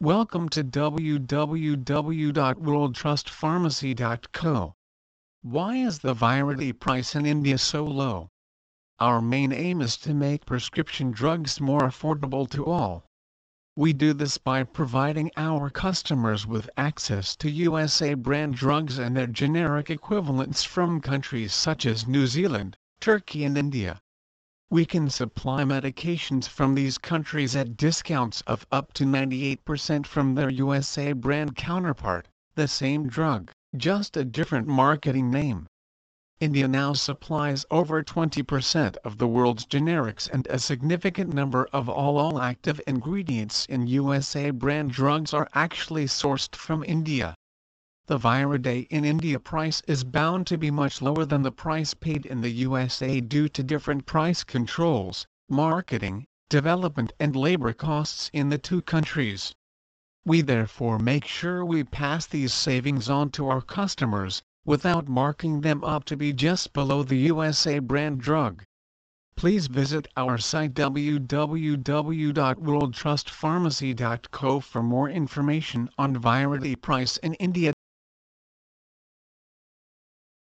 Welcome to www.worldtrustpharmacy.co. Why is the Viraday price in India so low? Our main aim is to make prescription drugs more affordable to all. We do this by providing our customers with access to USA brand drugs and their generic equivalents from countries such as New Zealand, Turkey and India. We can supply medications from these countries at discounts of up to 98% from their USA brand counterpart, the same drug, just a different marketing name. India now supplies over 20% of the world's generics and a significant number of all all active ingredients in USA brand drugs are actually sourced from India the Viraday in India price is bound to be much lower than the price paid in the USA due to different price controls, marketing, development and labor costs in the two countries. We therefore make sure we pass these savings on to our customers, without marking them up to be just below the USA brand drug. Please visit our site www.worldtrustpharmacy.co for more information on Viraday price in India.